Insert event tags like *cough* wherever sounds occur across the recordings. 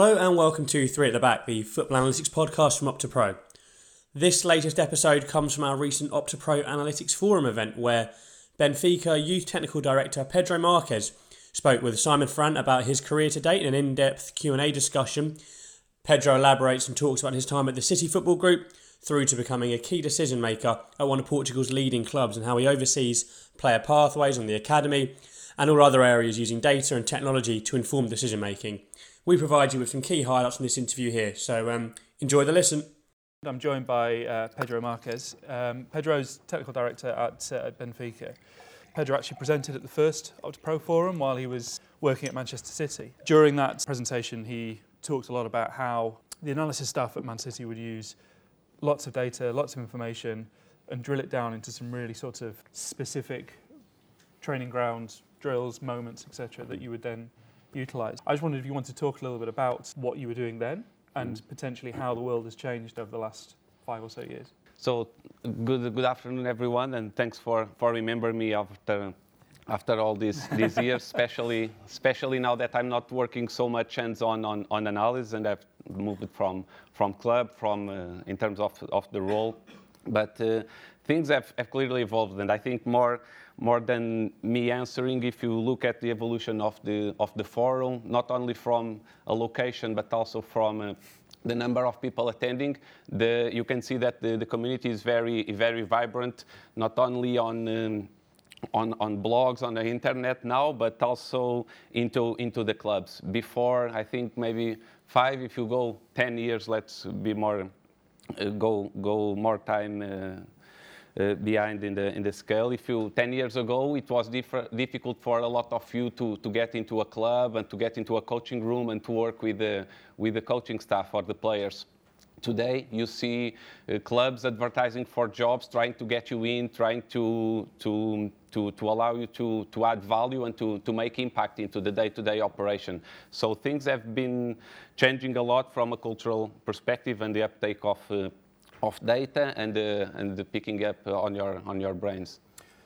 Hello and welcome to Three at the Back, the football analytics podcast from OptaPro. This latest episode comes from our recent OptaPro Analytics Forum event where Benfica Youth Technical Director Pedro Marques spoke with Simon Frant about his career to date in an in-depth Q&A discussion. Pedro elaborates and talks about his time at the City Football Group through to becoming a key decision maker at one of Portugal's leading clubs and how he oversees player pathways on the academy and all other areas using data and technology to inform decision making we provide you with some key highlights from this interview here. So um, enjoy the listen. I'm joined by uh, Pedro Marques. Um, Pedro's technical director at, uh, at Benfica. Pedro actually presented at the first OptaPro Forum while he was working at Manchester City. During that presentation, he talked a lot about how the analysis staff at Man City would use lots of data, lots of information, and drill it down into some really sort of specific training grounds, drills, moments, etc., that you would then utilised. I just wondered if you wanted to talk a little bit about what you were doing then and mm. potentially how the world has changed over the last five or so years. So, good, good afternoon, everyone, and thanks for, for remembering me after, after all these, these years, *laughs* especially, especially now that I'm not working so much hands-on on, on analysis and I've moved from, from club, from, uh, in terms of, of the role. But uh, things have, have clearly evolved, and I think more more than me answering, if you look at the evolution of the of the forum, not only from a location but also from uh, the number of people attending, the, you can see that the, the community is very very vibrant, not only on um, on, on blogs on the internet now, but also into into the clubs. Before, I think maybe five. If you go ten years, let's be more uh, go go more time. Uh, uh, behind in the in the scale. If you 10 years ago, it was difficult for a lot of you to, to get into a club and to get into a coaching room and to work with the with the coaching staff or the players. Today, you see uh, clubs advertising for jobs, trying to get you in, trying to to to, to allow you to, to add value and to, to make impact into the day-to-day operation. So things have been changing a lot from a cultural perspective and the uptake of uh, of data and, uh, and the picking up on your, on your brains.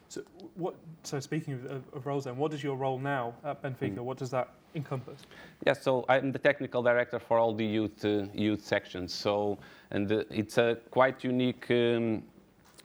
So, what, so speaking of, of, roles then, what is your role now at Benfica? Mm. What does that encompass? Yeah, so I'm the technical director for all the youth, uh, youth sections. So, and uh, it's a quite unique um,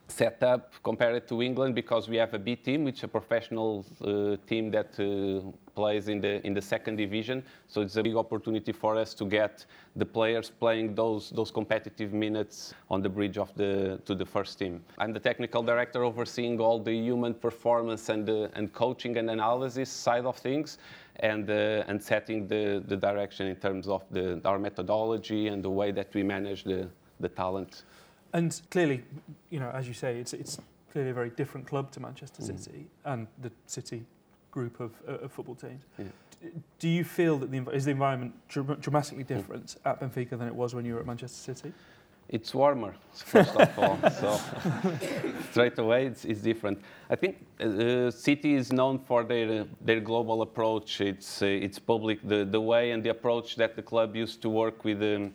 setup compared to England because we have a B team, which is a professional uh, team that uh, plays in the in the second division. So it's a big opportunity for us to get the players playing those those competitive minutes on the bridge of the to the first team. I'm the technical director overseeing all the human performance and uh, and coaching and analysis side of things. And, uh, and setting the, the direction in terms of the, our methodology and the way that we manage the, the talent and clearly, you know, as you say, it's it's clearly a very different club to Manchester mm. City and the City group of, uh, of football teams. Yeah. Do you feel that the is the environment dr- dramatically mm. different mm. at Benfica than it was when you were at Manchester City? It's warmer, first of all. So *laughs* straight away, it's, it's different. I think uh, City is known for their uh, their global approach. It's uh, it's public the the way and the approach that the club used to work with. Um,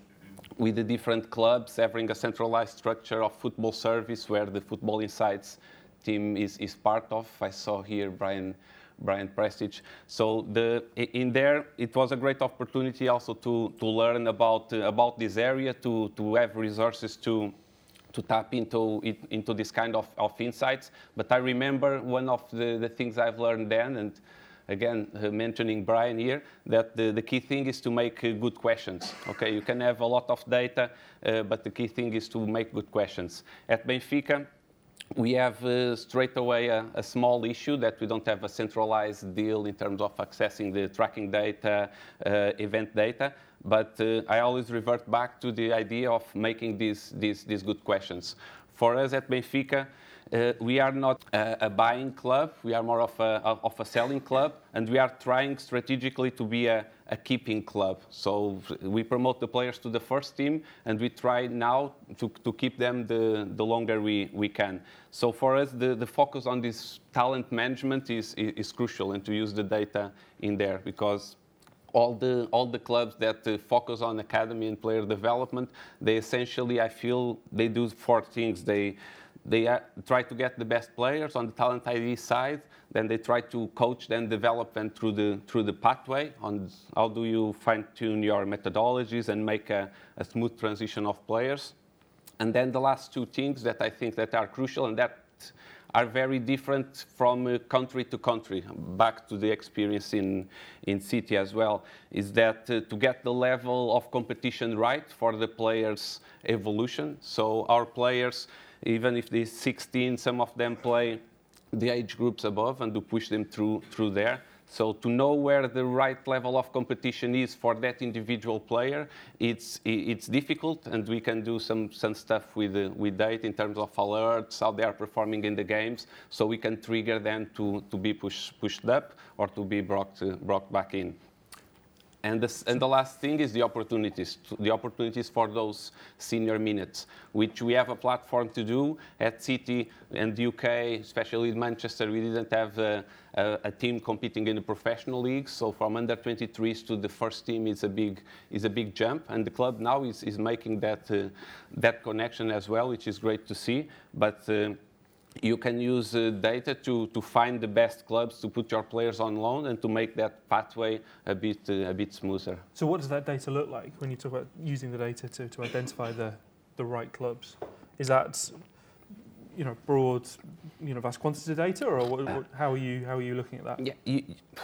with the different clubs having a centralized structure of football service where the Football Insights team is, is part of. I saw here Brian Brian Prestidge. So the, in there, it was a great opportunity also to, to learn about, uh, about this area, to, to have resources to, to tap into, into this kind of, of insights. But I remember one of the, the things I've learned then, and again, uh, mentioning Brian here, that the, the key thing is to make uh, good questions. Okay, you can have a lot of data, uh, but the key thing is to make good questions. At Benfica, we have uh, straight away a, a, small issue that we don't have a centralized deal in terms of accessing the tracking data, uh, event data. But uh, I always revert back to the idea of making these, these, these good questions. For us at Benfica, we are not a, a, buying club, we are more of a, of a selling club, and we are trying strategically to be a, a keeping club. So we promote the players to the first team, and we try now to, to keep them the, the longer we, we can. So for us, the, the focus on this talent management is, is, is crucial, and to use the data in there because all the all the clubs that uh, focus on academy and player development, they essentially I feel they do four things. They they try to get the best players on the talent ID side. Then they try to coach them, develop them through the through the pathway on how do you fine tune your methodologies and make a, a smooth transition of players. And then the last two things that I think that are crucial and that are very different from uh, country to country. Back to the experience in, in City as well, is that uh, to get the level of competition right for the players' evolution. So our players, even if they're 16, some of them play the age groups above and to push them through through there. So to know where the right level of competition is for that individual player, it's it's difficult, and we can do some some stuff with with data in terms of alerts, how they are performing in the games, so we can trigger them to to be pushed pushed up or to be brought brought back in. And, this, and the last thing is the opportunities, the opportunities for those senior minutes, which we have a platform to do at City and the UK, especially in Manchester. We didn't have a, a, a, team competing in the professional leagues, so from under 23s to the first team is a big is a big jump. And the club now is, is making that uh, that connection as well, which is great to see. But uh, you can use uh, data to, to find the best clubs to put your players on loan and to make that pathway a bit uh, a bit smoother. So what does that data look like when you talk about using the data to, to identify the, the right clubs? Is that you know broad you know vast quantities of data or what, what, how are you how are you looking at that? Yeah, you,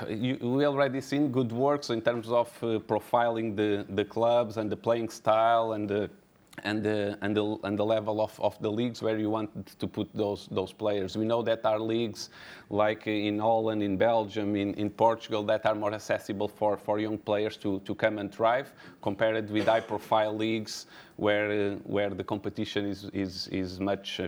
you, we already seen good works in terms of uh, profiling the, the clubs and the playing style and the and the, and the, and the level of, of the leagues where you want to put those, those players. We know that our leagues, like in Holland, in Belgium, in, in Portugal, that are more accessible for, for young players to, to come and thrive, compared with high profile leagues where, uh, where the competition is, is, is much.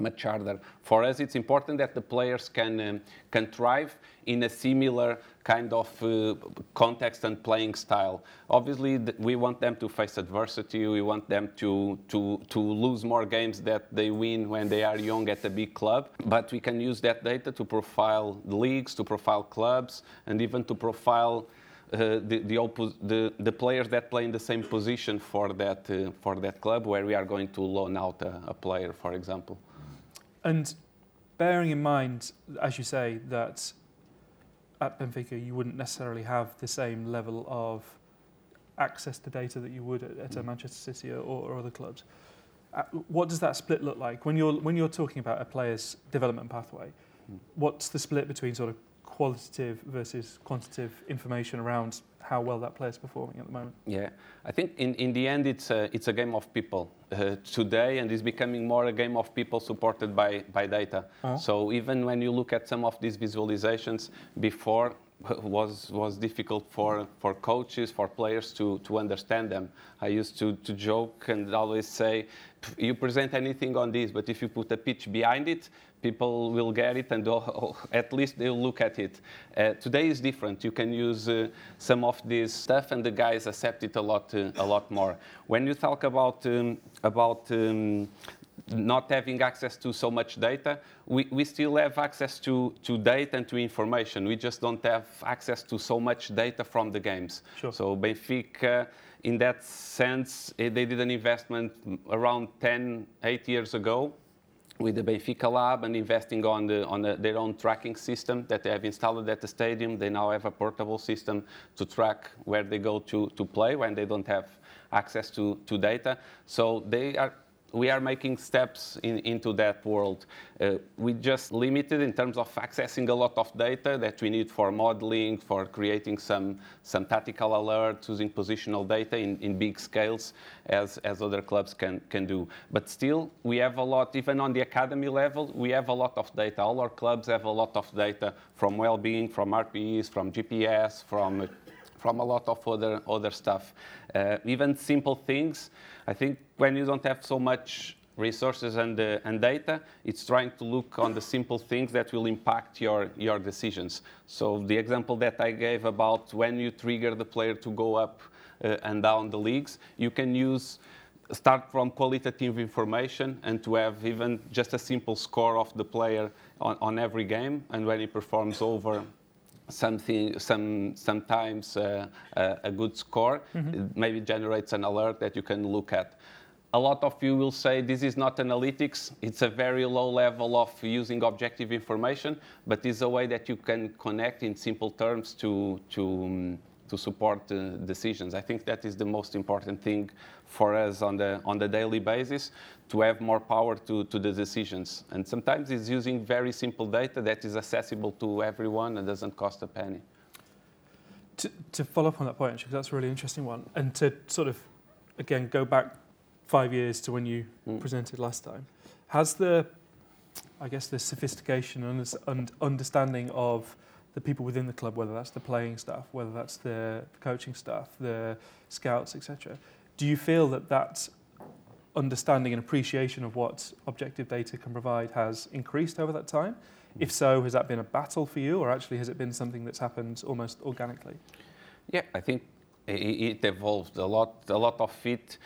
Much harder. For us, it's important that the players can um, can thrive in a similar kind of uh, context and playing style. Obviously, th- we want them to face adversity. We want them to to to lose more games that they win when they are young at a big club. But we can use that data to profile leagues, to profile clubs, and even to profile. Uh, the, the, the, the, players that play in the same position for that, uh, for that club where we are going to loan out a, a player, for example. And bearing in mind, as you say, that at Benfica you wouldn't necessarily have the same level of access to data that you would at, at mm. Manchester City or, or other clubs. Uh, what does that split look like when you're when you're talking about a player's development pathway? Mm. What's the split between sort of qualitative versus quantitative information around how well that player is performing at the moment? Yeah, I think in, in the end it's a, it's a game of people uh, today and it's becoming more a game of people supported by, by data. Uh-huh. So even when you look at some of these visualizations before, *laughs* was was difficult for for coaches for players to to understand them. I used to to joke and always say you present anything on this but if you put a pitch behind it people will get it and *laughs* at least they'll look at it. Uh, today is different. You can use uh, some of this stuff and the guys accept it a lot uh, a lot more. When you talk about um, about um, not having access to so much data, we, we still have access to, to data and to information. We just don't have access to so much data from the games. Sure. So Benfica, in that sense, eh, they did an investment around 10, 8 years ago with the Benfica Lab and investing on, the, on the, their own tracking system that they have installed at the stadium. They now have a portable system to track where they go to, to play when they don't have access to, to data. So they are we are making steps in, into that world. Uh, we just limited in terms of accessing a lot of data that we need for modeling, for creating some, some tactical alerts, using positional data in, in big scales as, as other clubs can, can do. But still, we have a lot, even on the academy level, we have a lot of data. All our clubs have a lot of data from well-being, from RPEs, from GPS, from from a lot of other other stuff. Uh, even simple things. I think when you don't have so much resources and, uh, and data, it's trying to look on the simple things that will impact your, your decisions. So the example that I gave about when you trigger the player to go up uh, and down the leagues, you can use start from qualitative information and to have even just a simple score of the player on, on every game and when he performs over something some sometimes uh, uh, a good score mm-hmm. maybe generates an alert that you can look at a lot of you will say this is not analytics, it's a very low level of using objective information, but it's a way that you can connect in simple terms to, to, um, to support decisions. I think that is the most important thing for us on the, on the daily basis to have more power to, to the decisions. And sometimes it's using very simple data that is accessible to everyone and doesn't cost a penny. To, to follow up on that point, because that's a really interesting one, and to sort of, again, go back five years to when you mm. presented last time, has the, I guess, the sophistication and understanding of the people within the club, whether that's the playing staff, whether that's the coaching staff, the scouts, etc., do you feel that that understanding and appreciation of what objective data can provide has increased over that time? If so, has that been a battle for you, or actually has it been something that's happened almost organically? Yeah, I think it evolved a lot. A lot of it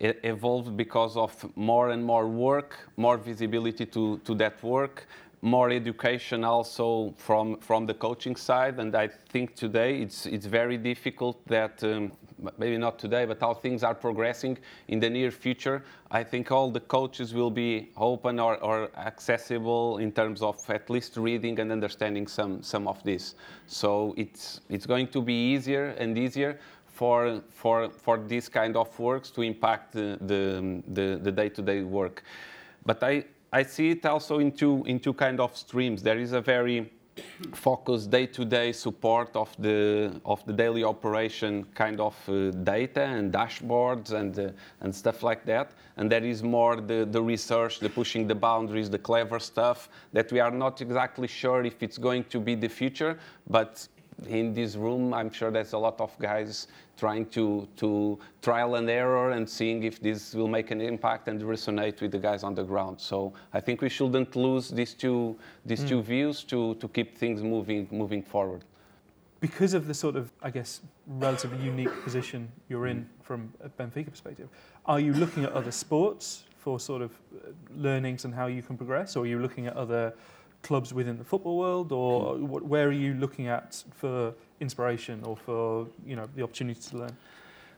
evolved because of more and more work, more visibility to, to that work, more education also from from the coaching side. And i think today it's it's very difficult that um, maybe not today but how things are progressing in the near future. I think all the coaches will be open or, or accessible in terms of at least reading and understanding some some of this. So it's it's going to be easier and easier for for for this kind of works to impact the the, the, the day-to-day work. But i I see it also in two, in two kind of streams. There is a very focused day-to-day support of the of the daily operation kind of uh, data and dashboards and uh, and stuff like that and there is more the the research the pushing the boundaries the clever stuff that we are not exactly sure if it's going to be the future but in this room, I'm sure there's a lot of guys trying to, to trial and error and seeing if this will make an impact and resonate with the guys on the ground. So I think we shouldn't lose these two, these mm. two views to, to keep things moving, moving forward. Because of the sort of, I guess, relatively unique position you're in from a Benfica perspective, are you looking at other sports for sort of uh, learnings and how you can progress, or are you looking at other clubs within the football world, or hmm. where are you looking at for inspiration or for you know the opportunity to learn?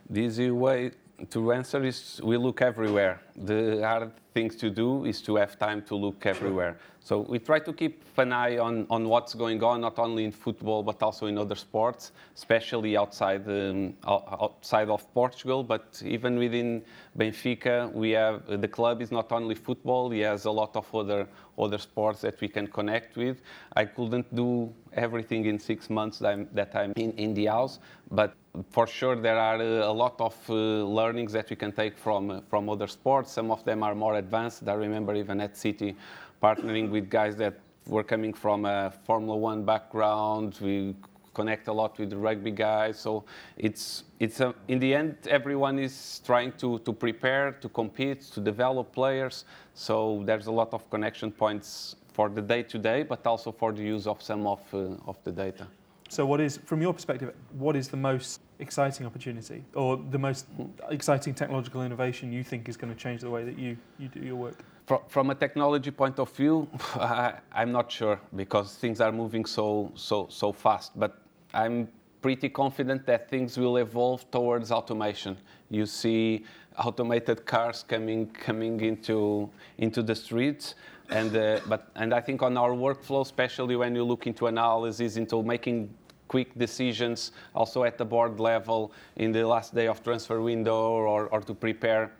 The easy way to answer is we look everywhere. The hard thing to do is to have time to look everywhere. So we try to keep an eye on, on what's going on, not only in football, but also in other sports, especially outside, um, outside of Portugal. But even within Benfica, we have, the club is not only football, he has a lot of other, other sports that we can connect with. I couldn't do everything in six months that I'm, that I'm in, in the house, but for sure there are uh, a lot of uh, learnings that we can take from, uh, from other sports. Some of them are more advanced. I remember even at City, partnering with guys that were coming from a Formula One background. We connect a lot with the rugby guys. So it's it's a, in the end, everyone is trying to to prepare, to compete, to develop players. So there's a lot of connection points for the day to day, but also for the use of some of uh, of the data. So, what is, from your perspective, what is the most exciting opportunity or the most exciting technological innovation you think is going to change the way that you, you do your work? From a technology point of view, *laughs* I, am not sure because things are moving so, so, so fast. But I'm pretty confident that things will evolve towards automation. You see automated cars coming, coming into, into the streets. And, uh, but, and I think on our workflow, especially when you look into analysis, into making quick decisions also at the board level in the last day of transfer window or, or to prepare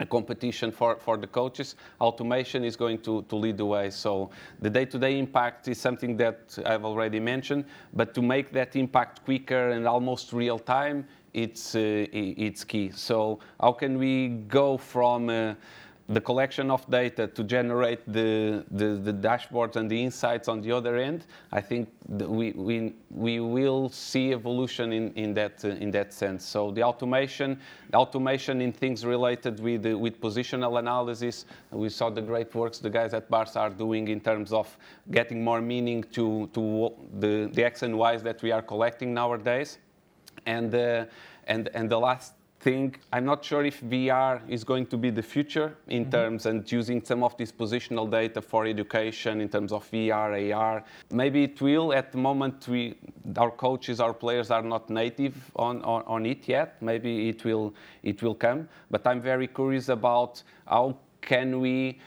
a competition for, for the coaches, automation is going to, to lead the way. So the day-to-day impact is something that I've already mentioned, but to make that impact quicker and almost real time, it's, uh, it's key. So how can we go from uh, the collection of data to generate the, the, the, dashboards and the insights on the other end, I think we, we, we will see evolution in, in, that, uh, in that sense. So the automation, automation in things related with, uh, with positional analysis, we saw the great works the guys at Barca are doing in terms of getting more meaning to, to the, the X and Ys that we are collecting nowadays. And, uh, and, and the last think I'm not sure if VR is going to be the future in mm-hmm. terms and using some of this positional data for education in terms of VR, AR. Maybe it will. At the moment, we, our coaches, our players are not native on, on, on it yet. Maybe it will, it will come. But I'm very curious about how can we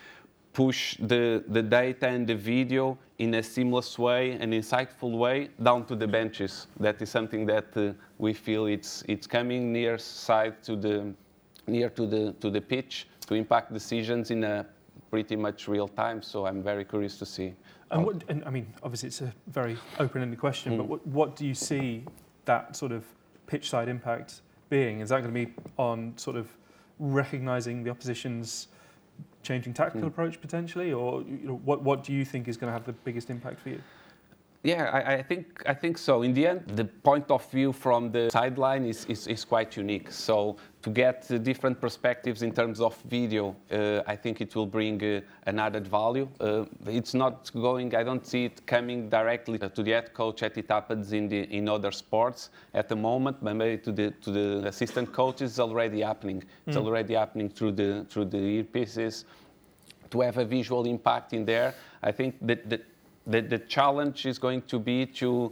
push the, the data and the video in a seamless way, an insightful way, down to the benches. That is something that uh, we feel it's, it's coming near side to the, near to the, to the pitch to impact decisions in a pretty much real time. So I'm very curious to see. And, what, and I mean, obviously it's a very open-ended question, mm. but what, what do you see that sort of pitch side impact being? Is that going to be on sort of recognizing the opposition's changing tactical mm. approach potentially, or you know, what, what do you think is going to have the biggest impact for you? Yeah, I, I, think I think so. In the end, the point of view from the sideline is, is, is quite unique. So to get different perspectives in terms of video, uh, I think it will bring uh, an added value. Uh, it's not going. I don't see it coming directly to the head coach as it happens in the in other sports at the moment. But maybe to the to the assistant coaches, already happening. It's mm. already happening through the through the earpieces. To have a visual impact in there, I think that, that the, the challenge is going to be to,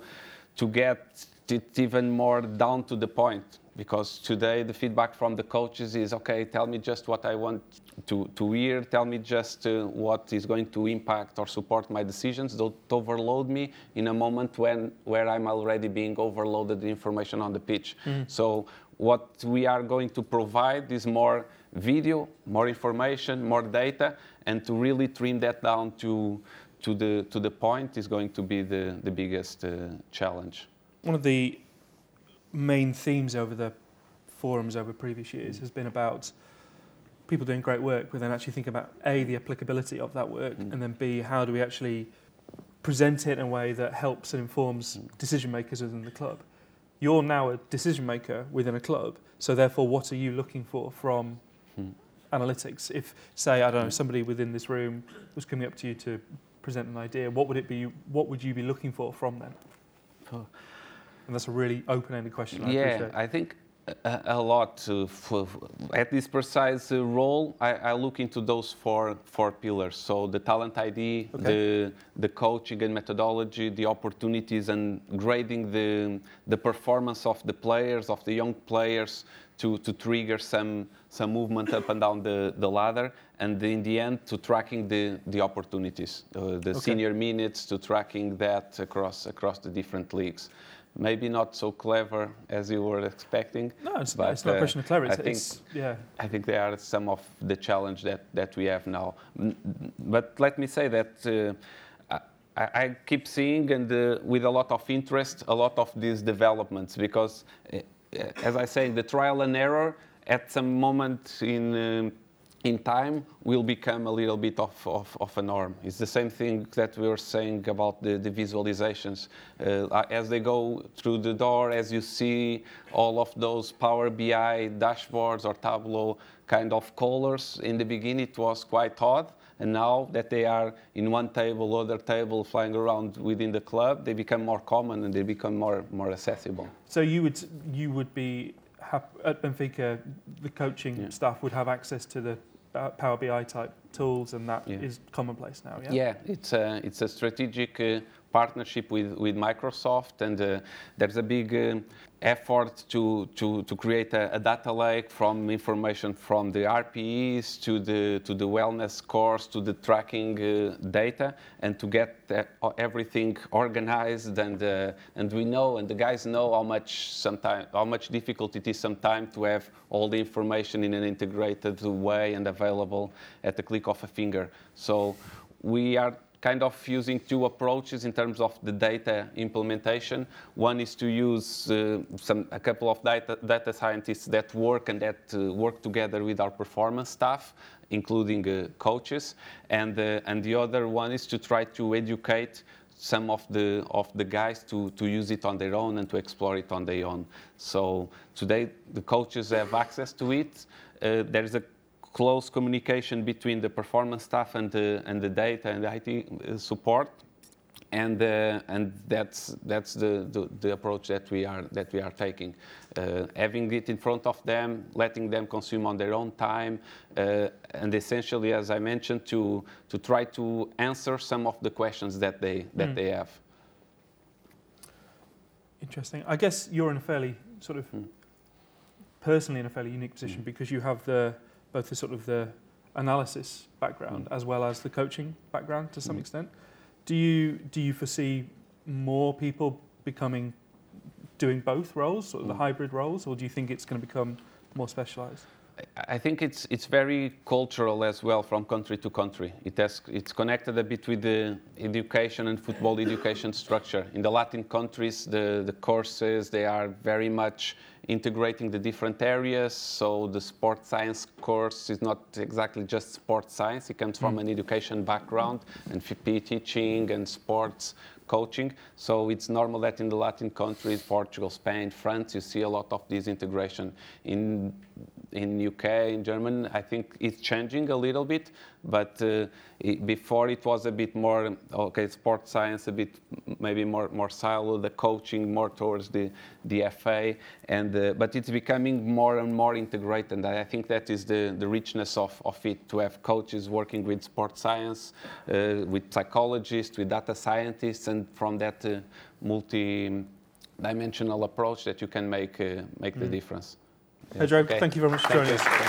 to get it even more down to the point because today the feedback from the coaches is okay tell me just what i want to, to hear. Tell me just uh, what is going to impact or support my decisions. Don't overload me in a moment when where i'm already being overloaded the information on the pitch. Mm. so what we are going to provide is more video more information more data and to really trim that down to to the to the point is going to be the the biggest uh, challenge. One of the main themes over the forums over previous years has been about people doing great work, but then actually think about a the applicability of that work, mm. and then b how do we actually present it in a way that helps and informs mm. decision makers within the club. You're now a decision maker within a club, so therefore, what are you looking for from mm. analytics? If, say, I don't know, mm. somebody within this room was coming up to you to present an idea, what would it be? What would you be looking for from them? Oh. And that's a really open-ended question. I yeah, appreciate. I think a, a lot. For, at this precise uh, role, I, I, look into those four four pillars. So the talent ID, okay. the the coaching and methodology, the opportunities, and grading the the performance of the players, of the young players, to to trigger some some movement up and down the, the ladder, and in the end to tracking the, the opportunities, uh, the okay. senior minutes, to tracking that across across the different leagues maybe not so clever as you were expecting. No, it's, but, it's not a question of clever. I think, yeah. I think they are some of the challenge that, that we have now. But let me say that uh, I, I, keep seeing and uh, with a lot of interest a lot of these developments because, uh, as I say, the trial and error at some moment in um, in time will become a little bit of, of, of, a norm. It's the same thing that we were saying about the, the visualizations. Uh, as they go through the door, as you see all of those Power BI dashboards or Tableau kind of colors, in the beginning it was quite odd. And now that they are in one table, other table, flying around within the club, they become more common and they become more, more accessible. So you would, you would be at Benfica, the coaching yeah. staff would have access to the Power BI type tools, and that yeah. is commonplace now. Yeah, yeah it's a it's a strategic uh, partnership with with Microsoft, and uh, there's a big uh, effort to, to, to create a, a, data lake from information from the RPEs to the, to the wellness course to the tracking uh, data and to get everything organized and, uh, and we know and the guys know how much sometime, how much difficult it is sometimes to have all the information in an integrated way and available at the click of a finger. So we are kind of using two approaches in terms of the data implementation. One is to use uh, some, a couple of data, data scientists that work and that uh, work together with our performance staff, including uh, coaches. And, uh, and the other one is to try to educate some of the, of the guys to, to use it on their own and to explore it on their own. So today the coaches have access to it. Uh, there's a close communication between the performance staff and the, and the data and the IT uh, support. and uh, and that's that's the, the, the, approach that we are that we are taking, uh, having it in front of them, letting them consume on their own time, uh, and essentially, as I mentioned, to to try to answer some of the questions that they that mm. they have. Interesting. I guess you're in a fairly sort of mm. personally in a fairly unique position mm. because you have the both the sort of the analysis background mm. as well as the coaching background to some mm. extent. Do you do you foresee more people becoming doing both roles, sort of the mm. hybrid roles, or do you think it's going to become more specialized? I think it's it's very cultural as well from country to country. It has it's connected a bit with the education and football education structure. In the Latin countries, the, the courses they are very much integrating the different areas. So the sport science course is not exactly just sport science. It comes from mm. an education background and PE teaching and sports coaching. So it's normal that in the Latin countries, Portugal, Spain, France, you see a lot of this integration. In in UK, in German, I think it's changing a little bit, but uh, it, before it was a bit more okay, sports science, a bit maybe more more silo, the coaching more towards the the FA, and uh, but it's becoming more and more integrated. And I think that is the the richness of of it to have coaches working with sports science, uh, with psychologists, with data scientists, and from that uh, multi-dimensional approach that you can make uh, make mm. the difference. Pedro, okay. thank you very much for joining us.